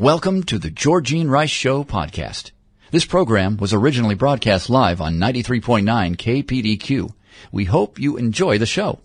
Welcome to the Georgene Rice Show podcast. This program was originally broadcast live on 93.9 KPDQ. We hope you enjoy the show.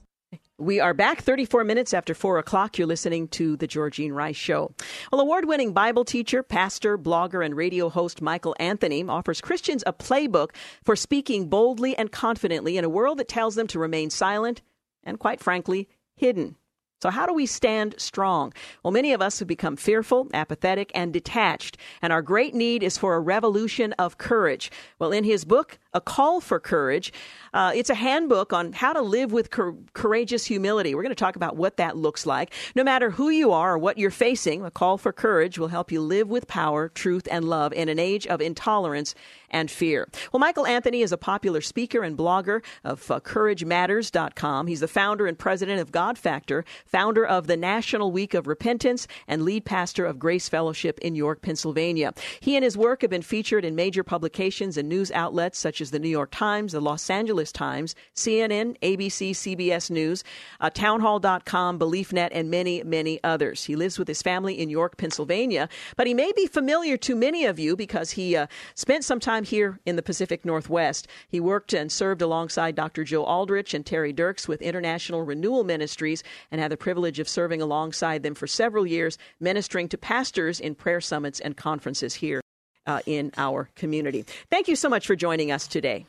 We are back 34 minutes after 4 o'clock. You're listening to The Georgene Rice Show. Well, award winning Bible teacher, pastor, blogger, and radio host Michael Anthony offers Christians a playbook for speaking boldly and confidently in a world that tells them to remain silent and, quite frankly, hidden. So, how do we stand strong? Well, many of us have become fearful, apathetic, and detached, and our great need is for a revolution of courage. Well, in his book, A Call for Courage, uh, it's a handbook on how to live with cor- courageous humility. We're going to talk about what that looks like. No matter who you are or what you're facing, A Call for Courage will help you live with power, truth, and love in an age of intolerance and fear. Well, Michael Anthony is a popular speaker and blogger of uh, CourageMatters.com. He's the founder and president of God Factor, founder of the National Week of Repentance, and lead pastor of Grace Fellowship in York, Pennsylvania. He and his work have been featured in major publications and news outlets such as the New York Times, the Los Angeles Times, CNN, ABC, CBS News, uh, Townhall.com, BeliefNet, and many, many others. He lives with his family in York, Pennsylvania, but he may be familiar to many of you because he uh, spent some time here in the Pacific Northwest. He worked and served alongside Dr. Joe Aldrich and Terry Dirks with International Renewal Ministries and had the privilege of serving alongside them for several years, ministering to pastors in prayer summits and conferences here uh, in our community. Thank you so much for joining us today.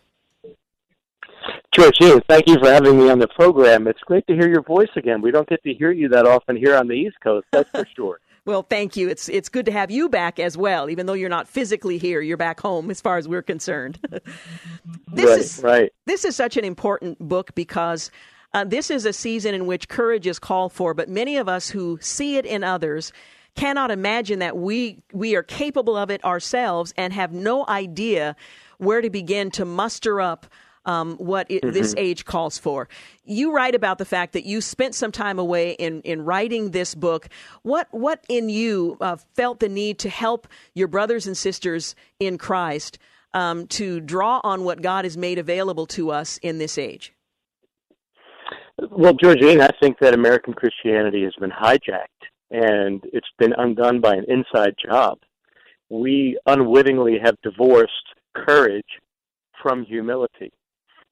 George, thank you for having me on the program. It's great to hear your voice again. We don't get to hear you that often here on the East Coast, that's for sure. Well, thank you. It's it's good to have you back as well. Even though you're not physically here, you're back home as far as we're concerned. this right, is right. This is such an important book because uh, this is a season in which courage is called for, but many of us who see it in others cannot imagine that we we are capable of it ourselves and have no idea where to begin to muster up um, what it, mm-hmm. this age calls for. You write about the fact that you spent some time away in, in writing this book. What what in you uh, felt the need to help your brothers and sisters in Christ um, to draw on what God has made available to us in this age? Well, Georgene, I think that American Christianity has been hijacked and it's been undone by an inside job. We unwittingly have divorced courage from humility.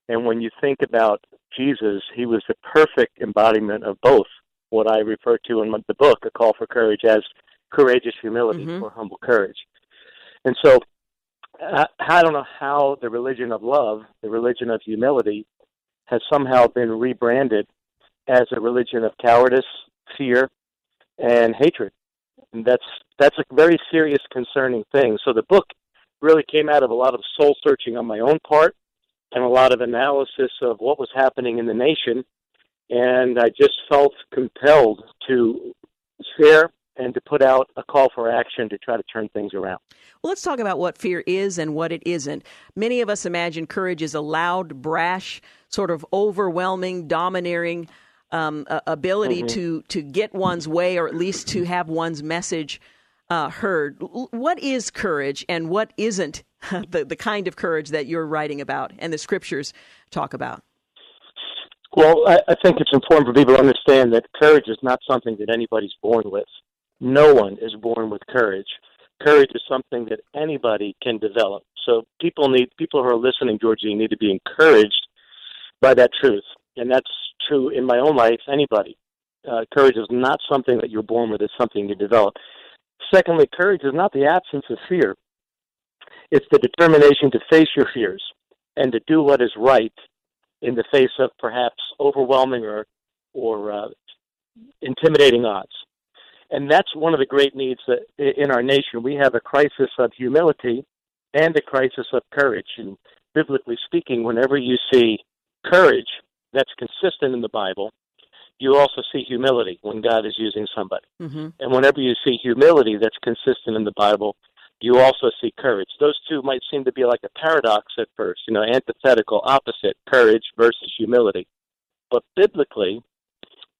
And when you think about Jesus, he was the perfect embodiment of both what I refer to in the book, A Call for Courage, as courageous humility mm-hmm. or humble courage. And so I don't know how the religion of love, the religion of humility, has somehow been rebranded as a religion of cowardice, fear, and hatred. And that's that's a very serious, concerning thing. So the book really came out of a lot of soul searching on my own part and a lot of analysis of what was happening in the nation. And I just felt compelled to share and to put out a call for action to try to turn things around. Well, let's talk about what fear is and what it isn't. Many of us imagine courage is a loud, brash, sort of overwhelming, domineering um, ability mm-hmm. to to get one's way, or at least to have one's message uh, heard. What is courage, and what isn't the, the kind of courage that you're writing about and the scriptures talk about? Well, I, I think it's important for people to understand that courage is not something that anybody's born with. No one is born with courage. Courage is something that anybody can develop. So people need people who are listening, Georgie, need to be encouraged by that truth, and that's true in my own life. Anybody, uh, courage is not something that you're born with; it's something you develop. Secondly, courage is not the absence of fear. It's the determination to face your fears and to do what is right in the face of perhaps overwhelming or or uh, intimidating odds. And that's one of the great needs that in our nation we have a crisis of humility and a crisis of courage. And biblically speaking, whenever you see courage that's consistent in the Bible, you also see humility when God is using somebody. Mm-hmm. And whenever you see humility that's consistent in the Bible, you also see courage. Those two might seem to be like a paradox at first, you know, antithetical, opposite, courage versus humility. But biblically,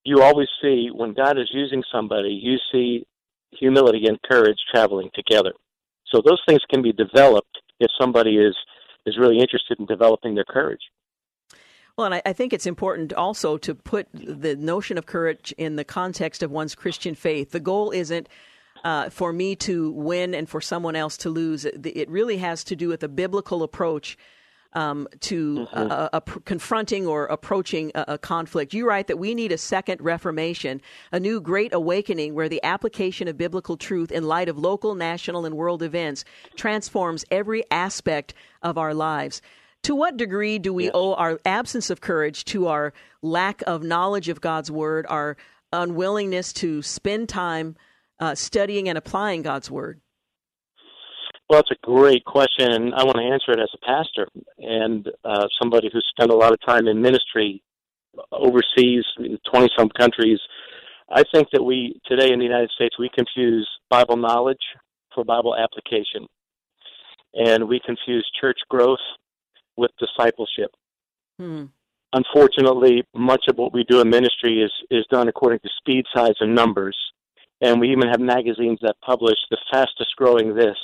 you always see when God is using somebody, you see humility and courage traveling together. So those things can be developed if somebody is is really interested in developing their courage. Well, and I, I, think it's important also to put the notion of courage in the context of one's Christian faith. The goal isn't uh, for me to win and for someone else to lose. It, it really has to do with a biblical approach um, to mm-hmm. uh, uh, confronting or approaching a, a, conflict. You write that we need a second Reformation, a new great awakening where the application of biblical truth in light of local, national, and world events transforms every aspect of our lives. To what degree do we yes. owe our absence of courage to our lack of knowledge of God's Word, our unwillingness to spend time uh, studying and applying God's Word? Well, it's a great question, and I want to answer it as a pastor and uh, somebody who's spent a lot of time in ministry overseas, in 20 some countries. I think that we, today in the United States, we confuse Bible knowledge for Bible application. And we confuse church growth with discipleship. Hmm. Unfortunately, much of what we do in ministry is, is done according to speed, size, and numbers. And we even have magazines that publish the fastest growing this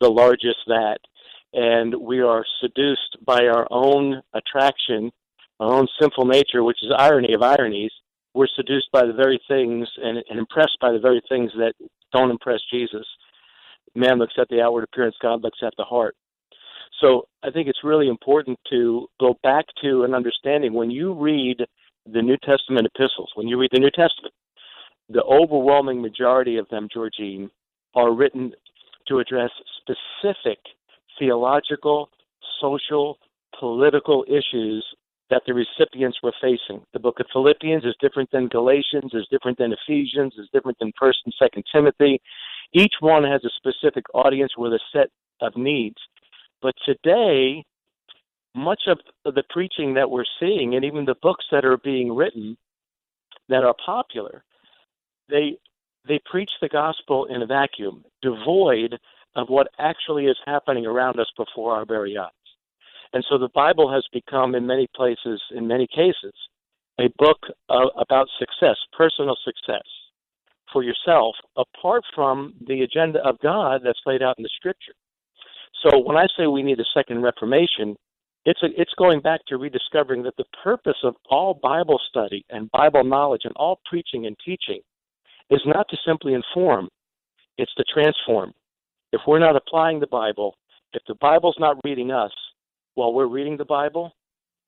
the largest that. And we are seduced by our own attraction, our own sinful nature, which is irony of ironies. We're seduced by the very things and, and impressed by the very things that don't impress Jesus. Man looks at the outward appearance, God looks at the heart. So I think it's really important to go back to an understanding when you read the New Testament epistles, when you read the New Testament, the overwhelming majority of them, Georgene, are written to address specific theological, social, political issues that the recipients were facing. The book of Philippians is different than Galatians, is different than Ephesians, is different than First and Second Timothy. Each one has a specific audience with a set of needs. But today, much of the preaching that we're seeing, and even the books that are being written that are popular, they they preach the gospel in a vacuum, devoid of what actually is happening around us before our very eyes. And so the Bible has become, in many places, in many cases, a book uh, about success, personal success for yourself, apart from the agenda of God that's laid out in the Scripture. So when I say we need a second Reformation, it's a, it's going back to rediscovering that the purpose of all Bible study and Bible knowledge and all preaching and teaching is not to simply inform, it's to transform. If we're not applying the Bible, if the Bible's not reading us while we're reading the Bible,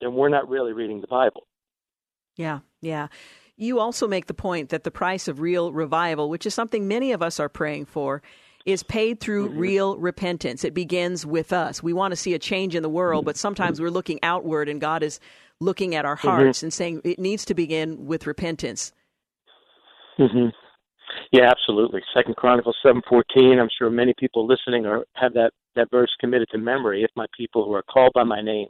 then we're not really reading the Bible. Yeah, yeah. You also make the point that the price of real revival, which is something many of us are praying for, is paid through mm-hmm. real repentance. It begins with us. We want to see a change in the world, but sometimes we're looking outward and God is looking at our mm-hmm. hearts mm-hmm. and saying it needs to begin with repentance. Mm-hmm. Yeah, absolutely. Second Chronicles seven fourteen. I'm sure many people listening are have that that verse committed to memory. If my people who are called by my name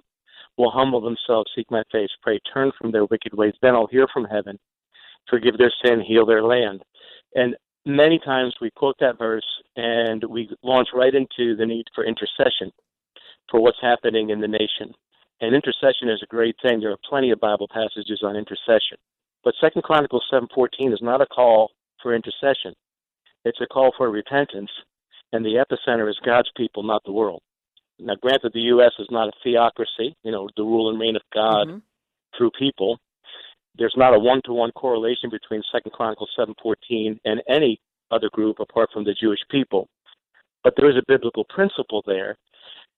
will humble themselves, seek my face, pray, turn from their wicked ways, then I'll hear from heaven, forgive their sin, heal their land. And many times we quote that verse and we launch right into the need for intercession for what's happening in the nation. And intercession is a great thing. There are plenty of Bible passages on intercession. But Second Chronicles seven fourteen is not a call for intercession. It's a call for repentance, and the epicenter is God's people, not the world. Now, granted, the U.S. is not a theocracy, you know, the rule and reign of God mm-hmm. through people. There's not a one-to-one correlation between Second Chronicles 7:14 and any other group apart from the Jewish people. But there is a biblical principle there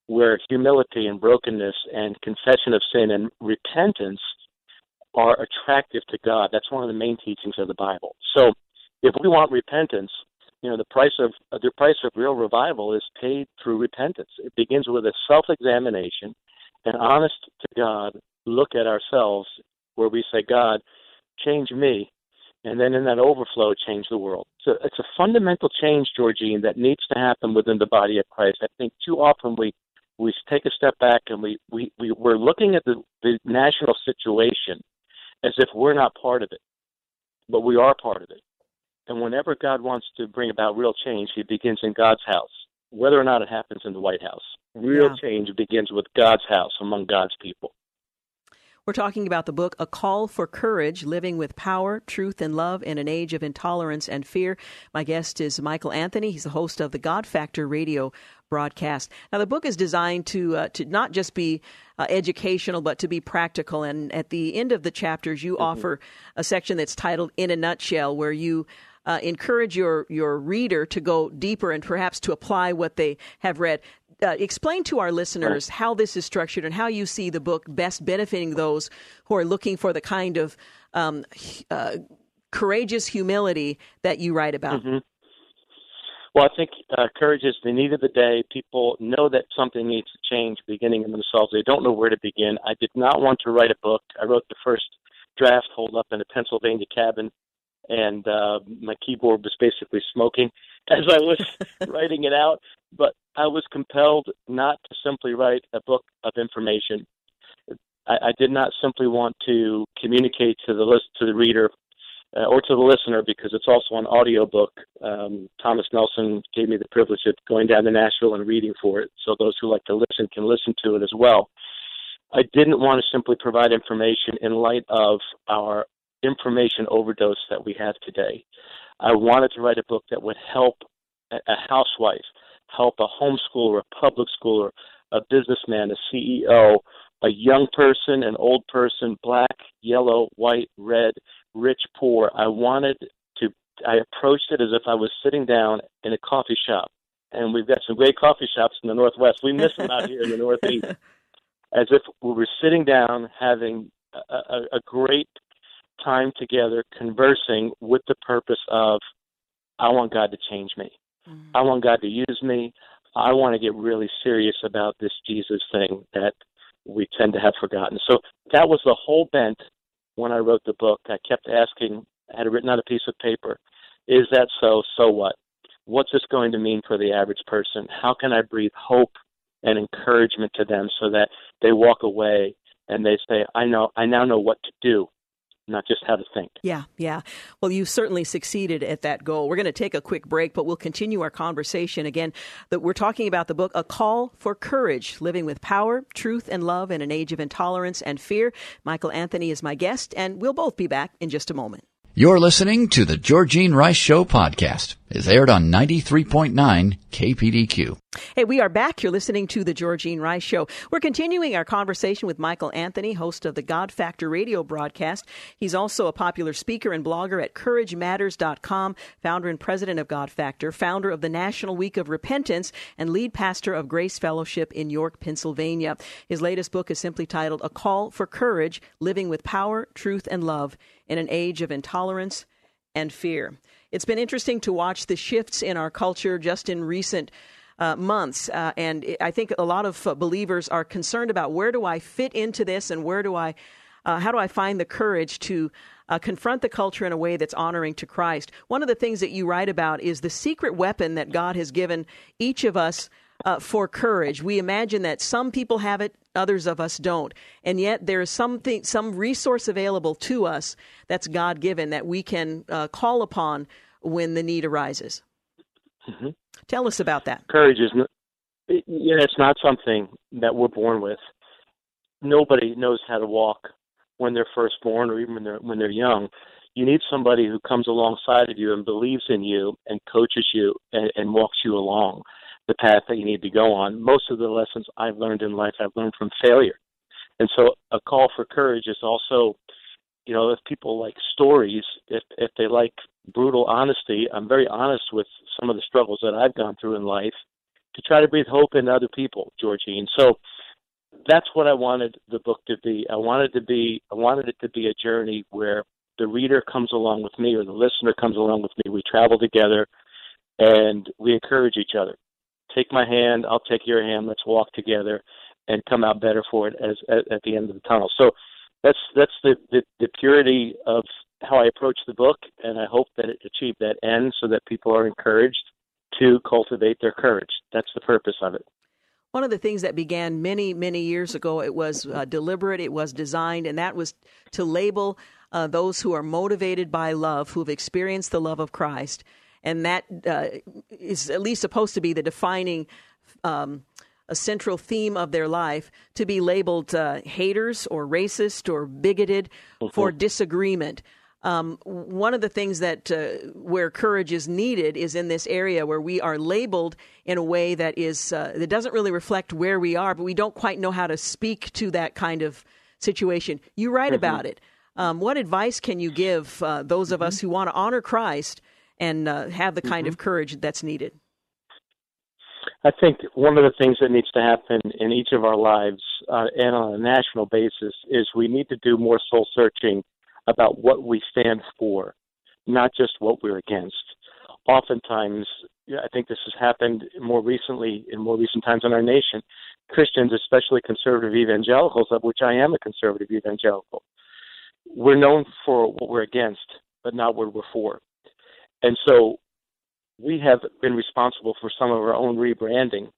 where humility and brokenness and confession of sin and repentance are attractive to God. That's one of the main teachings of the Bible. So if we want repentance, you know, the price of uh, the price of real revival is paid through repentance. It begins with a self-examination, an honest to God look at ourselves, where we say, "God, change me," and then in that overflow, change the world. So it's a fundamental change, Georgene, that needs to happen within the body of Christ. I think too often we we take a step back and we we, we we're looking at the, the national situation as if we're not part of it, but we are part of it. And whenever God wants to bring about real change, he begins in God's house, whether or not it happens in the White House. Real yeah. change begins with God's house among God's people. We're talking about the book A Call for Courage Living with Power, Truth, and Love in an Age of Intolerance and Fear. My guest is Michael Anthony. He's the host of the God Factor radio broadcast. Now, the book is designed to, uh, to not just be uh, educational, but to be practical. And at the end of the chapters, you mm-hmm. offer a section that's titled In a Nutshell, where you uh, encourage your your reader to go deeper and perhaps to apply what they have read. Uh, explain to our listeners how this is structured and how you see the book best benefiting those who are looking for the kind of um, uh, courageous humility that you write about. Mm-hmm. Well, I think uh, courage is the need of the day. People know that something needs to change beginning in themselves. They don't know where to begin. I did not want to write a book. I wrote the first draft holed up in a Pennsylvania cabin, and uh, my keyboard was basically smoking as I was writing it out. But I was compelled not to simply write a book of information. I, I did not simply want to communicate to the list to the reader uh, or to the listener because it's also an audio book. Um, Thomas Nelson gave me the privilege of going down to Nashville and reading for it, so those who like to listen can listen to it as well. I didn't want to simply provide information in light of our information overdose that we have today. I wanted to write a book that would help a housewife, help a homeschooler, a public schooler, a businessman, a CEO, a young person, an old person, black, yellow, white, red, rich, poor. I wanted to, I approached it as if I was sitting down in a coffee shop. And we've got some great coffee shops in the Northwest. We miss them out here in the Northeast. As if we were sitting down having a, a, a great time together, conversing with the purpose of, I want God to change me. Mm-hmm. I want God to use me. I want to get really serious about this Jesus thing that we tend to have forgotten. So that was the whole bent when I wrote the book. I kept asking, I had written on a piece of paper, is that so? So what? What's this going to mean for the average person? How can I breathe hope and encouragement to them so that they walk away and they say, I know, I now know what to do not just how to think. Yeah, yeah. Well, you certainly succeeded at that goal. We're going to take a quick break, but we'll continue our conversation again. That we're talking about the book "A Call for Courage: Living with Power, Truth, and Love in an Age of Intolerance and Fear." Michael Anthony is my guest, and we'll both be back in just a moment. You're listening to the Georgene Rice Show podcast. It's aired on 93.9 KPDQ. Hey, we are back. You're listening to the Georgene Rice Show. We're continuing our conversation with Michael Anthony, host of the God Factor radio broadcast. He's also a popular speaker and blogger at CourageMatters.com, founder and president of God Factor, founder of the National Week of Repentance, and lead pastor of Grace Fellowship in York, Pennsylvania. His latest book is simply titled A Call for Courage Living with Power, Truth, and Love in an Age of Intolerance and Fear. It's been interesting to watch the shifts in our culture just in recent uh, months. Uh, and I think a lot of uh, believers are concerned about where do I fit into this and where do I, uh, how do I find the courage to uh, confront the culture in a way that's honoring to Christ. One of the things that you write about is the secret weapon that God has given each of us uh, for courage. We imagine that some people have it, others of us don't, and yet there is something, some resource available to us that's God given that we can uh, call upon when the need arises. Mm-hmm. Tell us about that. Courage is not, yeah, it's not something that we're born with. Nobody knows how to walk when they're first born or even when they're when they're young. You need somebody who comes alongside of you and believes in you and coaches you and, and walks you along the path that you need to go on. Most of the lessons I've learned in life, I've learned from failure. And so a call for courage is also, you know, if people like stories, if if they like brutal honesty, I'm very honest with some of the struggles that I've gone through in life to try to breathe hope into other people, Georgene. So that's what I wanted the book to be. I wanted to be I wanted it to be a journey where the reader comes along with me or the listener comes along with me. We travel together and we encourage each other. Take my hand, I'll take your hand, let's walk together and come out better for it as at, at the end of the tunnel. So that's that's the, the, the purity of how I approach the book, and I hope that it achieved that end so that people are encouraged to cultivate their courage. That's the purpose of it. One of the things that began many, many years ago, it was uh, deliberate, it was designed, and that was to label uh, those who are motivated by love, who have experienced the love of Christ. And that uh, is at least supposed to be the defining um, a central theme of their life to be labeled uh, haters or racist or bigoted mm-hmm. for disagreement. Um, one of the things that uh, where courage is needed is in this area where we are labeled in a way that is uh, that doesn't really reflect where we are, but we don't quite know how to speak to that kind of situation. You write mm-hmm. about it. Um, what advice can you give uh, those of mm-hmm. us who want to honor Christ and uh, have the kind mm-hmm. of courage that's needed? I think one of the things that needs to happen in each of our lives uh, and on a national basis is we need to do more soul searching about what we stand for, not just what we're against. Oftentimes, I think this has happened more recently in more recent times in our nation. Christians, especially conservative evangelicals, of which I am a conservative evangelical, we're known for what we're against, but not what we're for. And so we have been responsible for some of our own rebranding.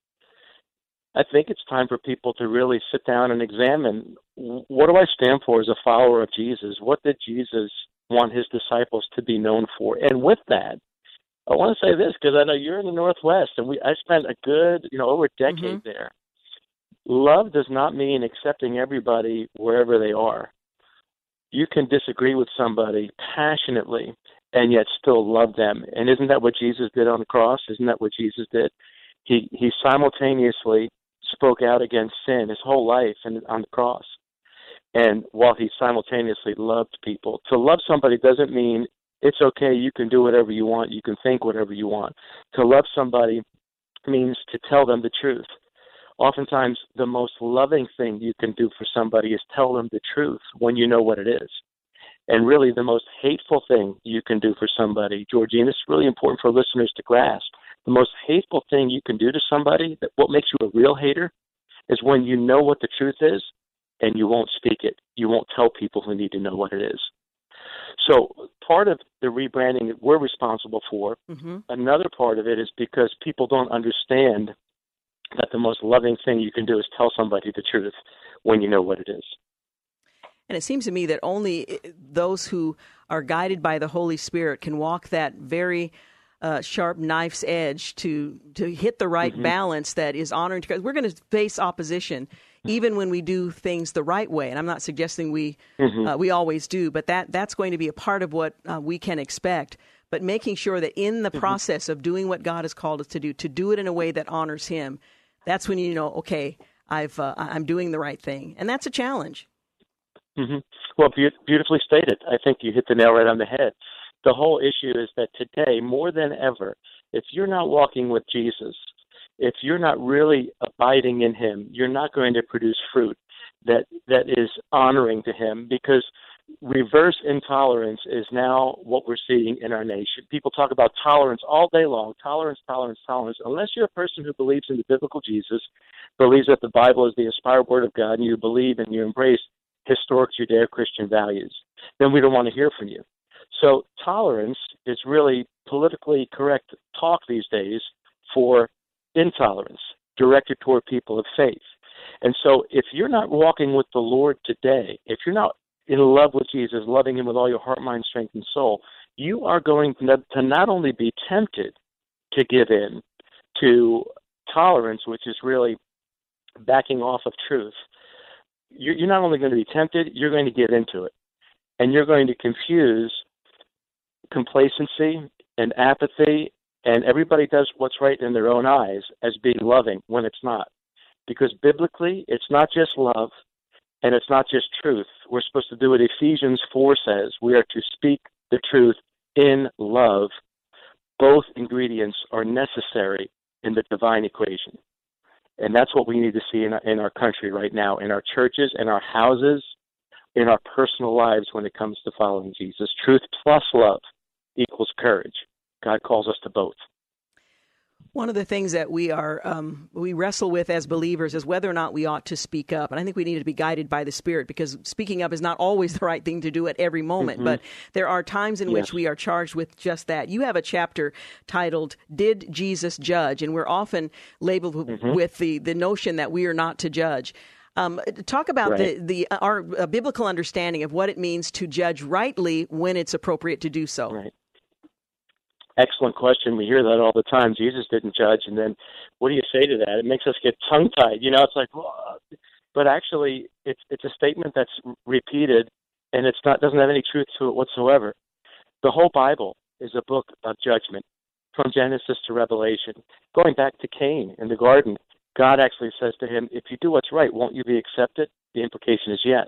I think it's time for people to really sit down and examine what do I stand for as a follower of Jesus? What did Jesus want his disciples to be known for? And with that, I want to say this because I know you're in the Northwest, and we I spent a good, you know, over a decade mm-hmm. there. Love does not mean accepting everybody wherever they are. You can disagree with somebody passionately and yet still love them. And isn't that what Jesus did on the cross? Isn't that what Jesus did? He he simultaneously spoke out against sin his whole life and on the cross. And while he simultaneously loved people, to love somebody doesn't mean it's okay, you can do whatever you want, you can think whatever you want. To love somebody means to tell them the truth. Oftentimes, the most loving thing you can do for somebody is tell them the truth when you know what it is. And really, the most hateful thing you can do for somebody, Georgene, it's really important for listeners to grasp. The most hateful thing you can do to somebody, that what makes you a real hater, is when you know what the truth is and you won't speak it. You won't tell people who need to know what it is. So part of the rebranding that we're responsible for, mm-hmm. another part of it is because people don't understand that the most loving thing you can do is tell somebody the truth when you know what it is. And it seems to me that only eh, those who are guided by the Holy Spirit can walk that very uh, sharp knife's edge to to hit the right mm-hmm. balance that is honoring to God. We're going to face opposition even when we do things the right way. And I'm not suggesting we mm-hmm. uh, we always do, but that that's going to be a part of what uh, we can expect. But making sure that in the mm-hmm. process of doing what God has called us to do, to do it in a way that honors Him, that's when you know, okay, I've uh, I'm doing the right thing, and that's a challenge. Mm-hmm. Well, be- beautifully stated. I think you hit the nail right on the head. The whole issue is that today, more than ever, if you're not walking with Jesus, if you're not really abiding in him, you're not going to produce fruit that that is honoring to him because reverse intolerance is now what we're seeing in our nation. People talk about tolerance all day long, tolerance, tolerance, tolerance. Unless you're a person who believes in the biblical Jesus, believes that the Bible is the inspired word of God, and you believe and you embrace historic Judeo-Christian values, then we don't want to hear from you. So tolerance is really politically correct talk these days for intolerance directed toward people of faith. And so if you're not walking with the Lord today, if you're not in love with Jesus, loving him with all your heart, mind, strength, and soul, you are going to not only be tempted to give in to tolerance, which is really backing off of truth, you're not only going to be tempted, you're going to get into it. And you're going to confuse complacency and apathy and everybody does what's right in their own eyes as being loving when it's not. Because biblically, it's not just love and it's not just truth. We're supposed to do what Ephesians 4 says. We are to speak the truth in love. Both ingredients are necessary in the divine equation. And that's what we need to see in our, in our country right now, in our churches, in our houses, in our personal lives when it comes to following Jesus. Truth plus love equals courage. God calls us to both. One of the things that we are um, we wrestle with as believers is whether or not we ought to speak up, and I think we need to be guided by the Spirit because speaking up is not always the right thing to do at every moment. Mm-hmm. But there are times in yes. which we are charged with just that. You have a chapter titled "Did Jesus Judge?" and we're often labeled mm-hmm. with the the notion that we are not to judge. Um, talk about right. the the our biblical understanding of what it means to judge rightly when it's appropriate to do so. Right excellent question. We hear that all the time. Jesus didn't judge, and then what do you say to that? It makes us get tongue tied. You know, it's like, well, but actually, it's it's a statement that's repeated, and it's not doesn't have any truth to it whatsoever. The whole Bible is a book of judgment, from Genesis to Revelation. Going back to Cain in the garden, God actually says to him, "If you do what's right, won't you be accepted?" The implication is yes.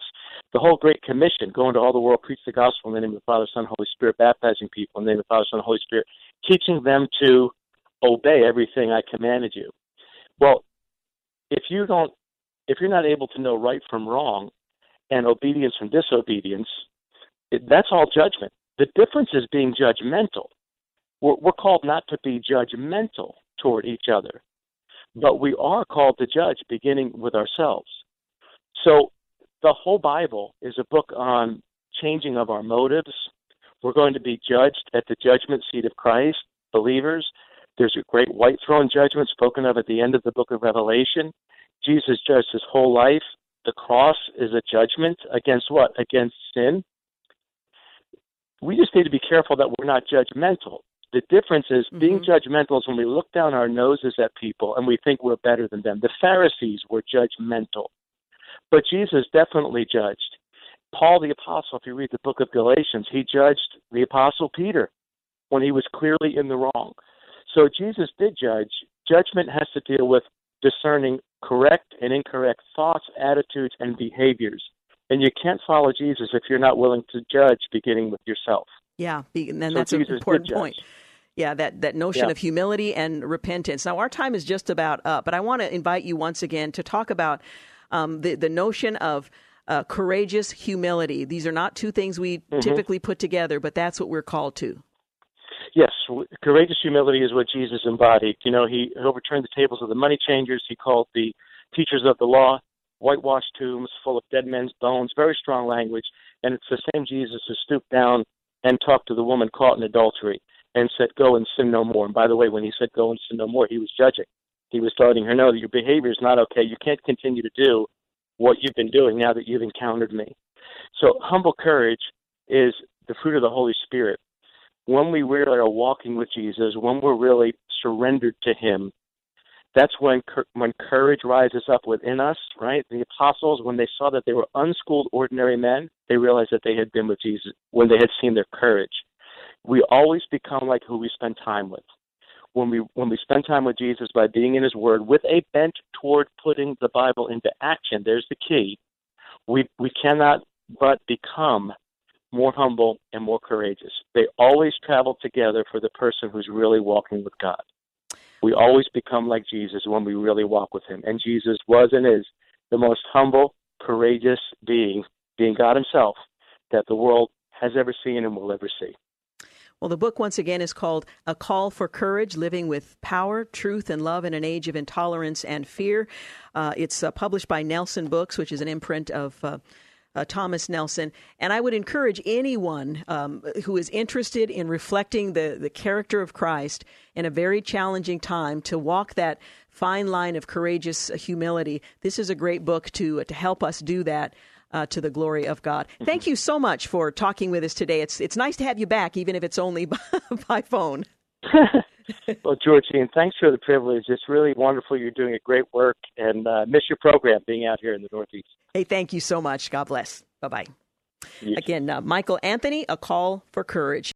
The whole Great Commission, going to all the world, preach the gospel in the name of the Father, Son, Holy Spirit, baptizing people in the name of the Father, Son, Holy Spirit, teaching them to obey everything I commanded you. Well, if you don't, if you're not able to know right from wrong, and obedience from disobedience, it, that's all judgment. The difference is being judgmental. We're, we're called not to be judgmental toward each other, but we are called to judge, beginning with ourselves. So the whole Bible is a book on changing of our motives. We're going to be judged at the judgment seat of Christ, believers. There's a great white throne judgment spoken of at the end of the book of Revelation. Jesus judged his whole life. The cross is a judgment against what? Against sin. We just need to be careful that we're not judgmental. The difference is mm-hmm. being judgmental is when we look down our noses at people and we think we're better than them. The Pharisees were judgmental. But Jesus definitely judged. Paul the Apostle, if you read the book of Galatians, he judged the Apostle Peter when he was clearly in the wrong. So Jesus did judge. Judgment has to deal with discerning correct and incorrect thoughts, attitudes, and behaviors. And you can't follow Jesus if you're not willing to judge, beginning with yourself. Yeah, and so that's Jesus an important point. Yeah, that, that notion yeah. of humility and repentance. Now, our time is just about up, but I want to invite you once again to talk about um, the, the notion of uh, courageous humility. These are not two things we mm-hmm. typically put together, but that's what we're called to. Yes, courageous humility is what Jesus embodied. You know, he overturned the tables of the money changers. He called the teachers of the law whitewashed tombs full of dead men's bones, very strong language. And it's the same Jesus who stooped down and talked to the woman caught in adultery and said, Go and sin no more. And by the way, when he said go and sin no more, he was judging. He was letting her know that your behavior is not okay. You can't continue to do what you've been doing now that you've encountered me. So humble courage is the fruit of the Holy Spirit. When we really are walking with Jesus, when we're really surrendered to Him, that's when when courage rises up within us, right? The apostles, when they saw that they were unschooled, ordinary men, they realized that they had been with Jesus when they had seen their courage. We always become like who we spend time with. When we when we spend time with Jesus by being in His Word, with a bent toward putting the Bible into action, there's the key. We we cannot but become more humble and more courageous. They always travel together for the person who's really walking with God. We always become like Jesus when we really walk with him. And Jesus was and is the most humble, courageous being, being God himself, that the world has ever seen and will ever see. Well, the book once again is called A Call for Courage Living with Power, Truth, and Love in an Age of Intolerance and Fear. Uh, it's uh, published by Nelson Books, which is an imprint of. Uh, uh, Thomas Nelson. And I would encourage anyone um, who is interested in reflecting the, the character of Christ in a very challenging time to walk that fine line of courageous humility. This is a great book to, to help us do that. Uh, to the glory of God. Mm-hmm. Thank you so much for talking with us today. It's it's nice to have you back, even if it's only by, by phone. well, Georgene, thanks for the privilege. It's really wonderful. You're doing a great work, and uh, miss your program being out here in the Northeast. Hey, thank you so much. God bless. Bye bye. Yes. Again, uh, Michael Anthony, A Call for Courage.